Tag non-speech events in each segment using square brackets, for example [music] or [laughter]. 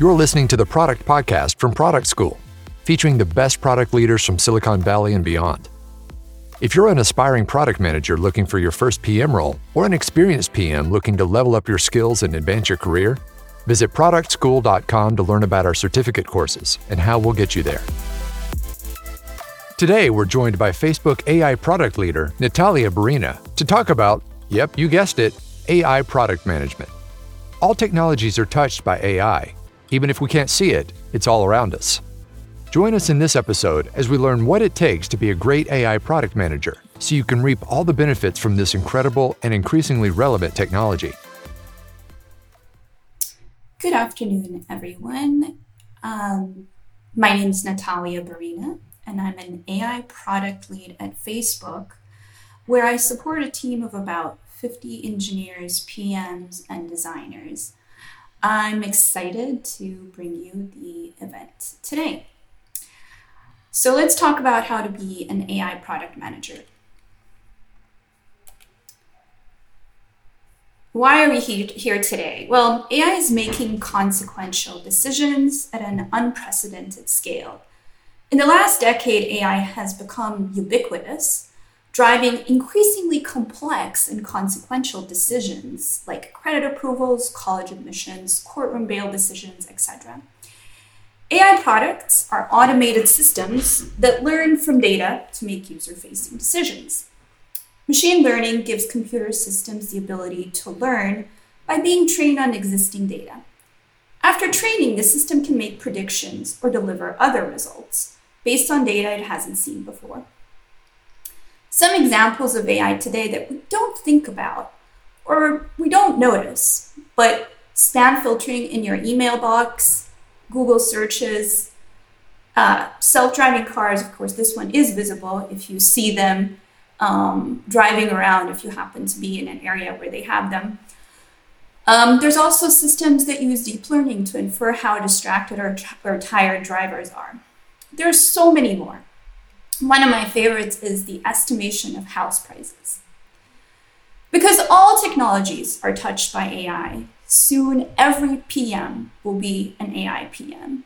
You're listening to the Product Podcast from Product School, featuring the best product leaders from Silicon Valley and beyond. If you're an aspiring product manager looking for your first PM role, or an experienced PM looking to level up your skills and advance your career, visit productschool.com to learn about our certificate courses and how we'll get you there. Today, we're joined by Facebook AI product leader Natalia Burina to talk about, yep, you guessed it, AI product management. All technologies are touched by AI, even if we can't see it, it's all around us. Join us in this episode as we learn what it takes to be a great AI product manager so you can reap all the benefits from this incredible and increasingly relevant technology. Good afternoon, everyone. Um, my name is Natalia Burina, and I'm an AI product lead at Facebook, where I support a team of about 50 engineers, PMs, and designers I'm excited to bring you the event today. So let's talk about how to be an AI product manager. Why are we here today? Well, AI is making consequential decisions at an unprecedented scale. In the last decade, AI has become ubiquitous driving increasingly complex and consequential decisions like credit approvals, college admissions, courtroom bail decisions, etc. AI products are automated systems that learn from data to make user facing decisions. Machine learning gives computer systems the ability to learn by being trained on existing data. After training, the system can make predictions or deliver other results based on data it hasn't seen before. Some examples of AI today that we don't think about or we don't notice, but spam filtering in your email box, Google searches, uh, self driving cars, of course, this one is visible if you see them um, driving around, if you happen to be in an area where they have them. Um, there's also systems that use deep learning to infer how distracted or, or tired drivers are. There's so many more. One of my favorites is the estimation of house prices. Because all technologies are touched by AI, soon every PM will be an AI PM.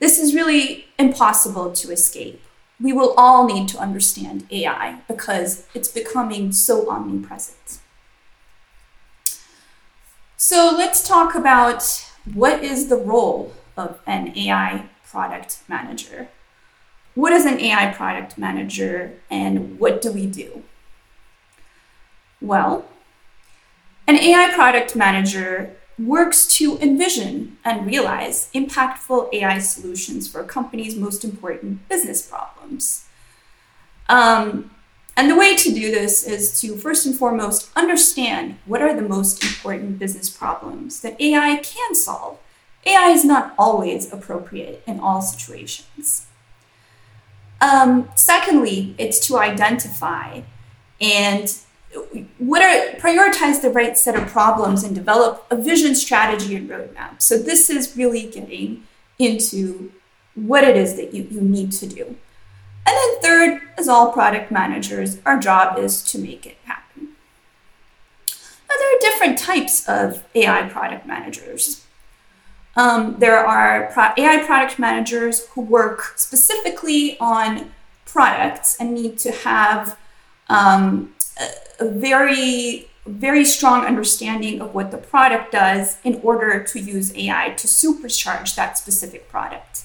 This is really impossible to escape. We will all need to understand AI because it's becoming so omnipresent. So let's talk about what is the role of an AI product manager what is an AI product manager and what do we do? Well, an AI product manager works to envision and realize impactful AI solutions for a company's most important business problems. Um, and the way to do this is to first and foremost understand what are the most important business problems that AI can solve. AI is not always appropriate in all situations. Um, secondly, it's to identify and what are prioritize the right set of problems and develop a vision, strategy, and roadmap. So this is really getting into what it is that you, you need to do. And then third, as all product managers, our job is to make it happen. Now, there are different types of AI product managers. Um, there are pro- AI product managers who work specifically on products and need to have um, a, a very very strong understanding of what the product does in order to use AI to supercharge that specific product.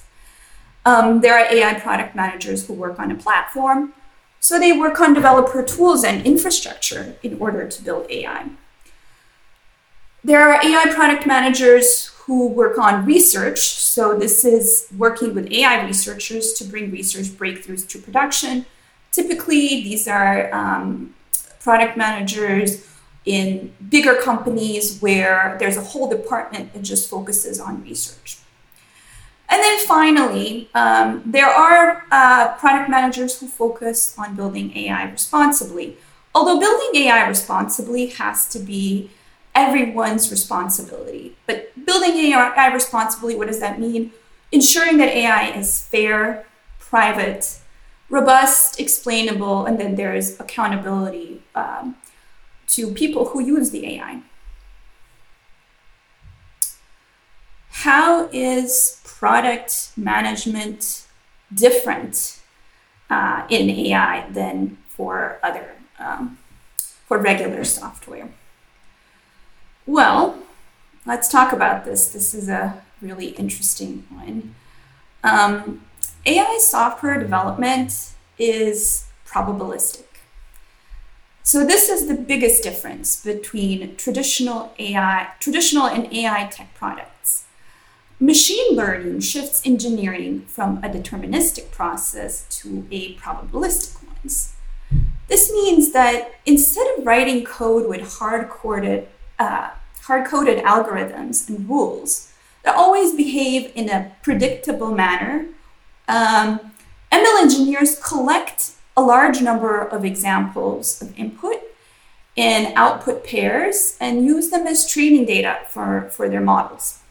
Um, there are AI product managers who work on a platform, so they work on developer tools and infrastructure in order to build AI. There are AI product managers who work on research. So, this is working with AI researchers to bring research breakthroughs to production. Typically, these are um, product managers in bigger companies where there's a whole department that just focuses on research. And then finally, um, there are uh, product managers who focus on building AI responsibly. Although building AI responsibly has to be everyone's responsibility. But building AI responsibly, what does that mean? Ensuring that AI is fair, private, robust, explainable, and then there's accountability um, to people who use the AI. how is product management different uh, in AI than for other um, for regular software? Well, let's talk about this. This is a really interesting one. Um, AI software development is probabilistic. So this is the biggest difference between traditional AI, traditional and AI tech products. Machine learning shifts engineering from a deterministic process to a probabilistic one. This means that instead of writing code with hard-coded, uh, hard-coded algorithms and rules that always behave in a predictable manner, um, ML engineers collect a large number of examples of input and output pairs and use them as training data for, for their models.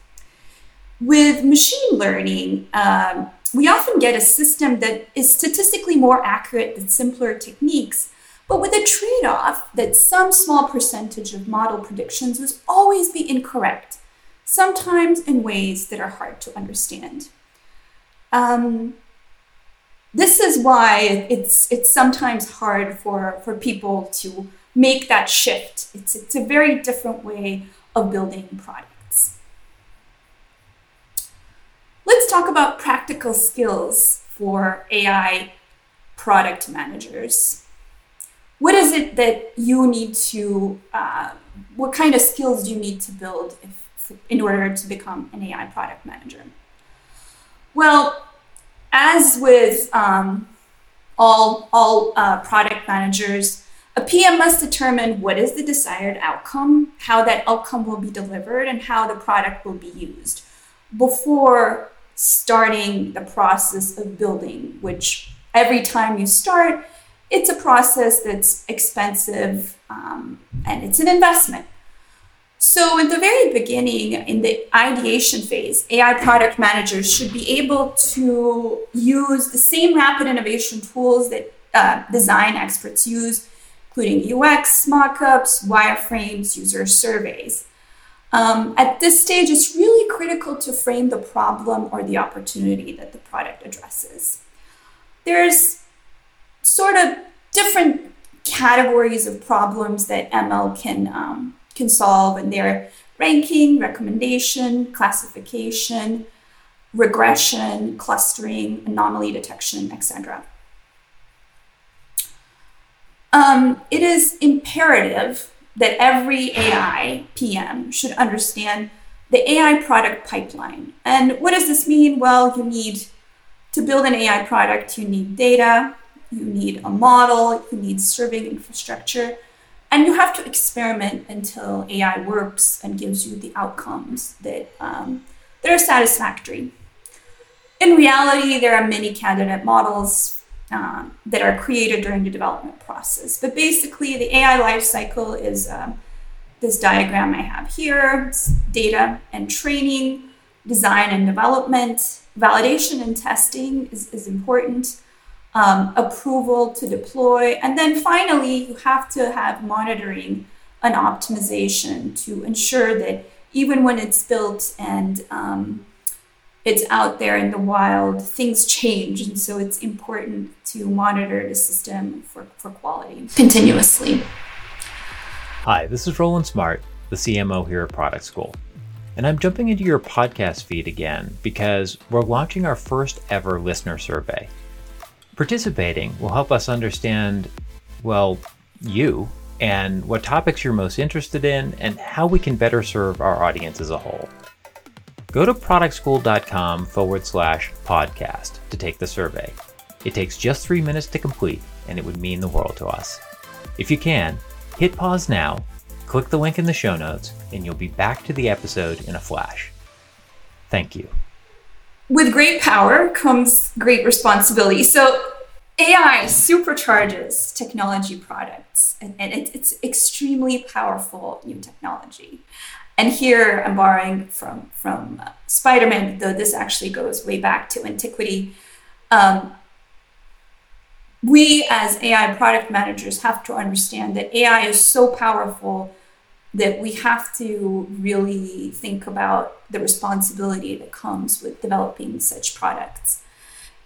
With machine learning, um, we often get a system that is statistically more accurate than simpler techniques, but with a trade off that some small percentage of model predictions will always be incorrect, sometimes in ways that are hard to understand. Um, this is why it's it's sometimes hard for, for people to make that shift. It's, it's a very different way of building products. Let's talk about practical skills for AI product managers. What is it that you need to, uh, what kind of skills do you need to build if, in order to become an AI product manager? Well, as with um, all, all uh, product managers, a PM must determine what is the desired outcome, how that outcome will be delivered, and how the product will be used before starting the process of building, which every time you start, it's a process that's expensive um, and it's an investment. So, in the very beginning, in the ideation phase, AI product managers should be able to use the same rapid innovation tools that uh, design experts use, including UX, mockups, wireframes, user surveys. Um, at this stage, it's really critical to frame the problem or the opportunity that the product addresses. There's sort of different categories of problems that ML can um, can solve and their ranking, recommendation, classification, regression, clustering, anomaly detection, etc. Um, it is imperative that every AI PM should understand the AI product pipeline. And what does this mean? Well, you need to build an AI product, you need data, you need a model, you need serving infrastructure, and you have to experiment until AI works and gives you the outcomes that, um, that are satisfactory. In reality, there are many candidate models uh, that are created during the development process. But basically, the AI lifecycle is uh, this diagram I have here it's data and training, design and development, validation and testing is, is important um, approval to deploy. And then finally, you have to have monitoring and optimization to ensure that even when it's built and um, it's out there in the wild, things change. And so it's important to monitor the system for, for quality continuously. Hi, this is Roland Smart, the CMO here at Product School. And I'm jumping into your podcast feed again because we're launching our first ever listener survey. Participating will help us understand, well, you and what topics you're most interested in and how we can better serve our audience as a whole. Go to productschool.com forward slash podcast to take the survey. It takes just three minutes to complete and it would mean the world to us. If you can, hit pause now, click the link in the show notes, and you'll be back to the episode in a flash. Thank you with great power comes great responsibility. So AI supercharges technology products, and, and it, it's extremely powerful new technology. And here I'm borrowing from from uh, Spider-Man, though this actually goes way back to antiquity. Um, we as AI product managers have to understand that AI is so powerful that we have to really think about the responsibility that comes with developing such products.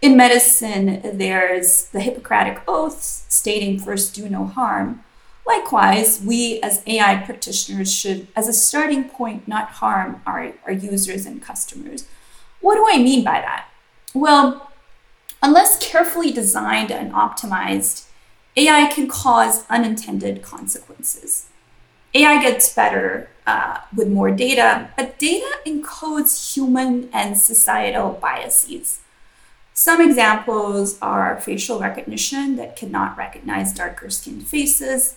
In medicine, there's the Hippocratic Oath stating first do no harm. Likewise, we as AI practitioners should, as a starting point, not harm our, our users and customers. What do I mean by that? Well, unless carefully designed and optimized, AI can cause unintended consequences. AI gets better uh, with more data, but data encodes human and societal biases. Some examples are facial recognition that cannot recognize darker skinned faces,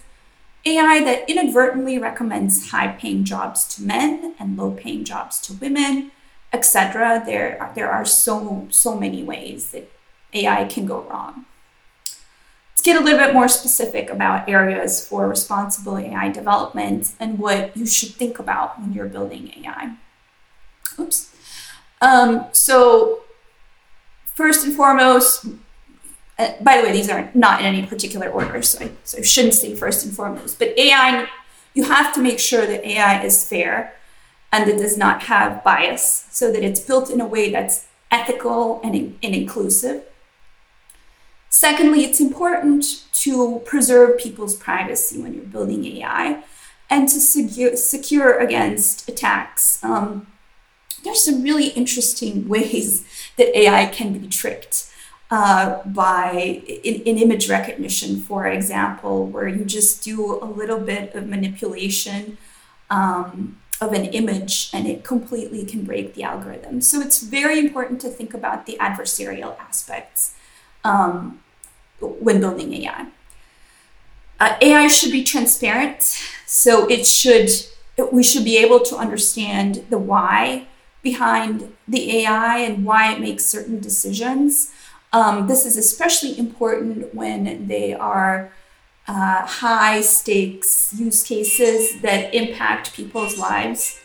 AI that inadvertently recommends high paying jobs to men and low paying jobs to women, etc. There, are, there are so, so many ways that AI can go wrong Let's get a little bit more specific about areas for responsible AI development and what you should think about when you're building AI. Oops. Um, so, first and foremost, uh, by the way, these are not in any particular order, so I, so I shouldn't say first and foremost. But AI, you have to make sure that AI is fair and that does not have bias, so that it's built in a way that's ethical and, and inclusive. Secondly, it's important to preserve people's privacy when you're building AI and to secure, secure against attacks. Um, there's some really interesting [laughs] ways that AI can be tricked uh, by in, in, image recognition, for example, where you just do a little bit of manipulation um, of an image and it completely can break the algorithm. So it's very important to think about the adversarial aspects. Um, when building AI. Uh, AI should be transparent, so it should we should be able to understand the why behind the AI and why it makes certain decisions. Um, this is especially important when they are uh, high stakes use cases that impact people's lives.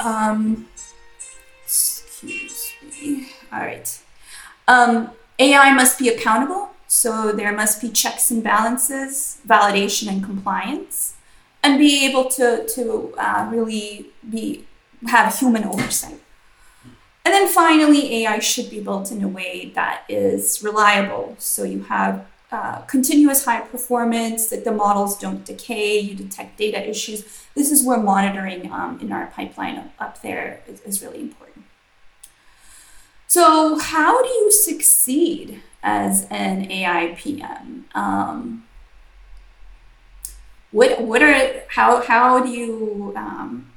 Um, excuse me. All right. Um, AI must be accountable, so there must be checks and balances, validation and compliance, and be able to, to uh, really be, have human oversight. And then finally, AI should be built in a way that is reliable. So you have uh, continuous high performance, that the models don't decay, you detect data issues. This is where monitoring um, in our pipeline up, there is, is really important. So, how do you succeed as an AI PM? Um, what what are how how do you um,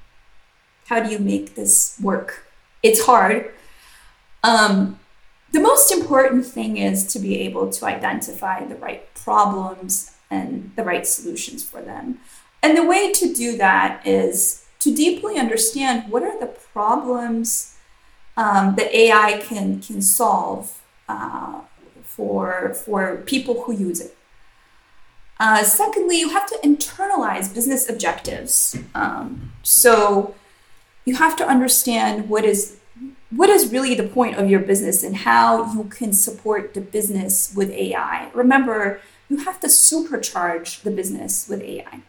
how do you make this work? It's hard. Um, the most important thing is to be able to identify the right problems and the right solutions for them. And the way to do that is to deeply understand what are the problems um, that AI can can solve uh, for for people who use it. Uh, secondly, you have to internalize business objectives. Um, so you have to understand what is what is really the point of your business and how you can support the business with AI. Remember, you have to supercharge the business with AI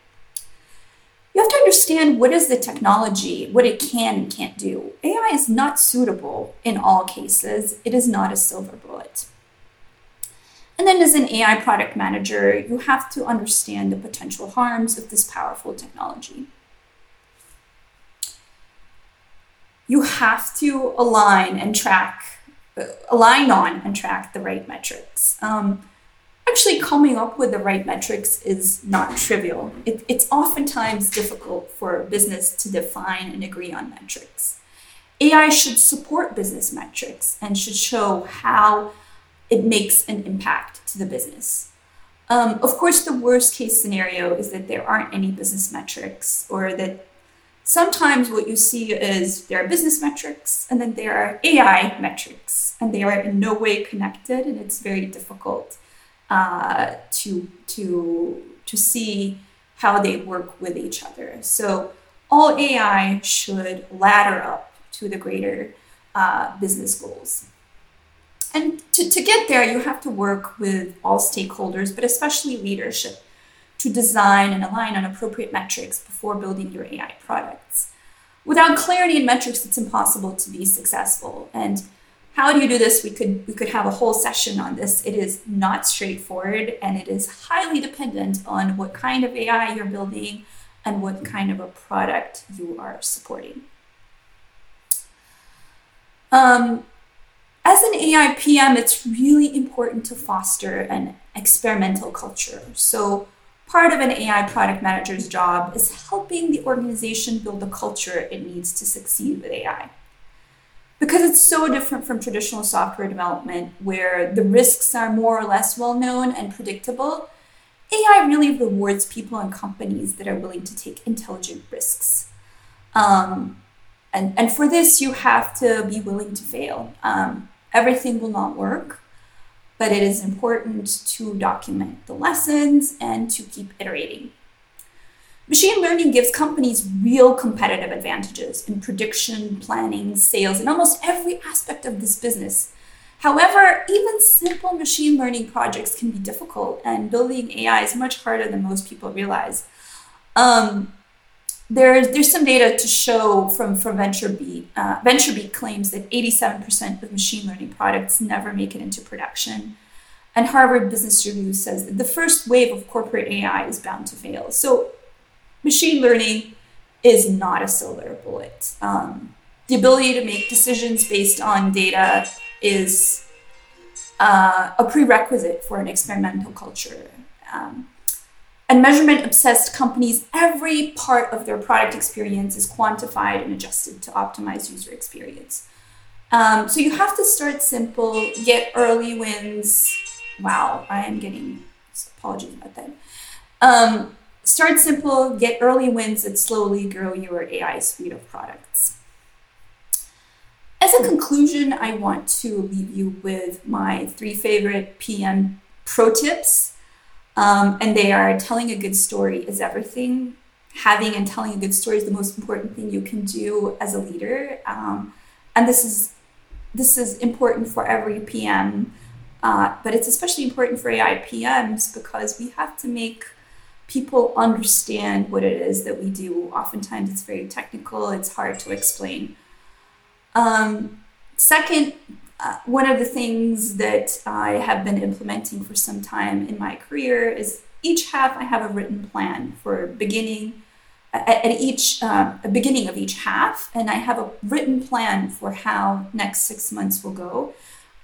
you have to understand what is the technology, what it can and can't do. AI is not suitable in all cases. It is not a silver bullet. And then, as an AI product manager, you have to understand the potential harms of this powerful technology. You have to align and track, align on and track the right metrics. Um, actually coming up with the right metrics is not trivial. It, it's oftentimes difficult for business to define and agree on metrics. AI should support business metrics and should show how it makes an impact to the business. Um, of course, the worst case scenario is that there aren't any business metrics, or that sometimes what you see is there are business metrics and then there are AI metrics, and they are in no way connected, and it's very difficult uh, to to to see how they work with each other. So all AI should ladder up to the greater uh, business goals. And to, to get there, you have to work with all stakeholders, but especially leadership, to design and align on appropriate metrics before building your AI products. Without clarity in metrics, it's impossible to be successful. And how do you do this? We could we could have a whole session on this. It is not straightforward and it is highly dependent on what kind of AI you're building and what kind of a product you are supporting. Um, as an AI PM, it's really important to foster an experimental culture. So part of an AI product manager's job is helping the organization build the culture it needs to succeed with AI. Because it's so different from traditional software development, where the risks are more or less well known and predictable, AI really rewards people and companies that are willing to take intelligent risks. Um, and, and for this, you have to be willing to fail. Um, everything will not work but it is important to document the lessons and to keep iterating. Machine learning gives companies real competitive advantages in prediction, planning, sales, and almost every aspect of this business. However, even simple machine learning projects can be difficult, and building AI is much harder than most people realize. Um, there's there's some data to show from from VentureBeat. Uh, VentureBeat claims that 87% of machine learning products never make it into production, and Harvard Business Review says that the first wave of corporate AI is bound to fail. So, machine learning is not a silver bullet. Um, the ability to make decisions based on data is uh, a prerequisite for an experimental culture. Um, and measurement obsessed companies, every part of their product experience is quantified and adjusted to optimize user experience. Um, so you have to start simple, get early wins. Wow, I am getting apologies about that. Um, start simple, get early wins, and slowly grow your AI suite of products. As a conclusion, I want to leave you with my three favorite PM pro tips um, and they are telling a good story is everything. Having and telling a good story is the most important thing you can do as a leader. Um, and this is this is important for every PM, uh, but it's especially important for AI PMs because we have to make people understand what it is that we do. Oftentimes, it's very technical; it's hard to explain. Um, second, uh, one of the things that I have been implementing for some time in my career is each half I have a written plan for beginning at, at each uh, beginning of each half, and I have a written plan for how next six months will go.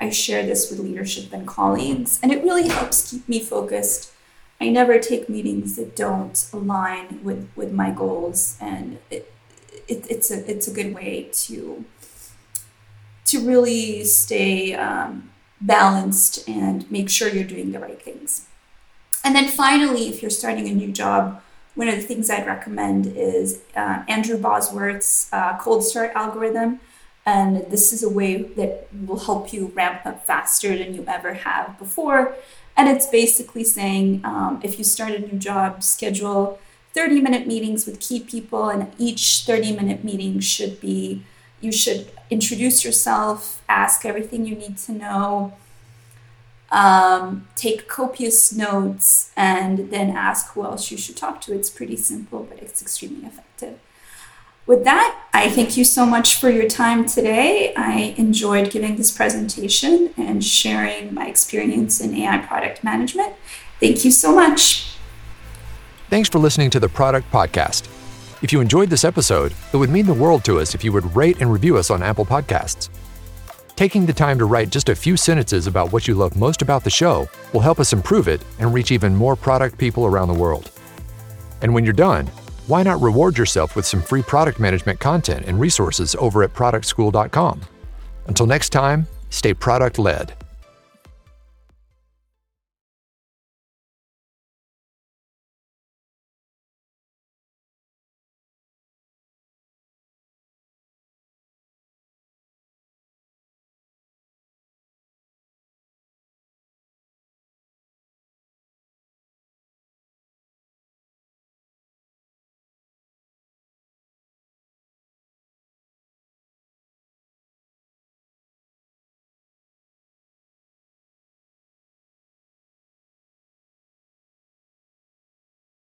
I share this with leadership and colleagues, and it really helps keep me focused. I never take meetings that don't align with, with my goals, and it, it, it's a it's a good way to to really stay um, balanced and make sure you're doing the right things. And then finally, if you're starting a new job, one of the things I'd recommend is uh, Andrew Bosworth's uh, cold start algorithm. And this is a way that will help you ramp up faster than you ever have before. And it's basically saying um, if you start a new job, schedule 30 minute meetings with key people, and each 30 minute meeting should be you should introduce yourself, ask everything you need to know, um, take copious notes, and then ask who else you should talk to. It's pretty simple, but it's extremely effective. With that, I thank you so much for your time today. I enjoyed giving this presentation and sharing my experience in AI product management. Thank you so much. Thanks for listening to the Product Podcast. If you enjoyed this episode, it would mean the world to us if you would rate and review us on Apple Podcasts. Taking the time to write just a few sentences about what you love most about the show will help us improve it and reach even more product people around the world. And when you're done, why not reward yourself with some free product management content and resources over at productschool.com? Until next time, stay product led.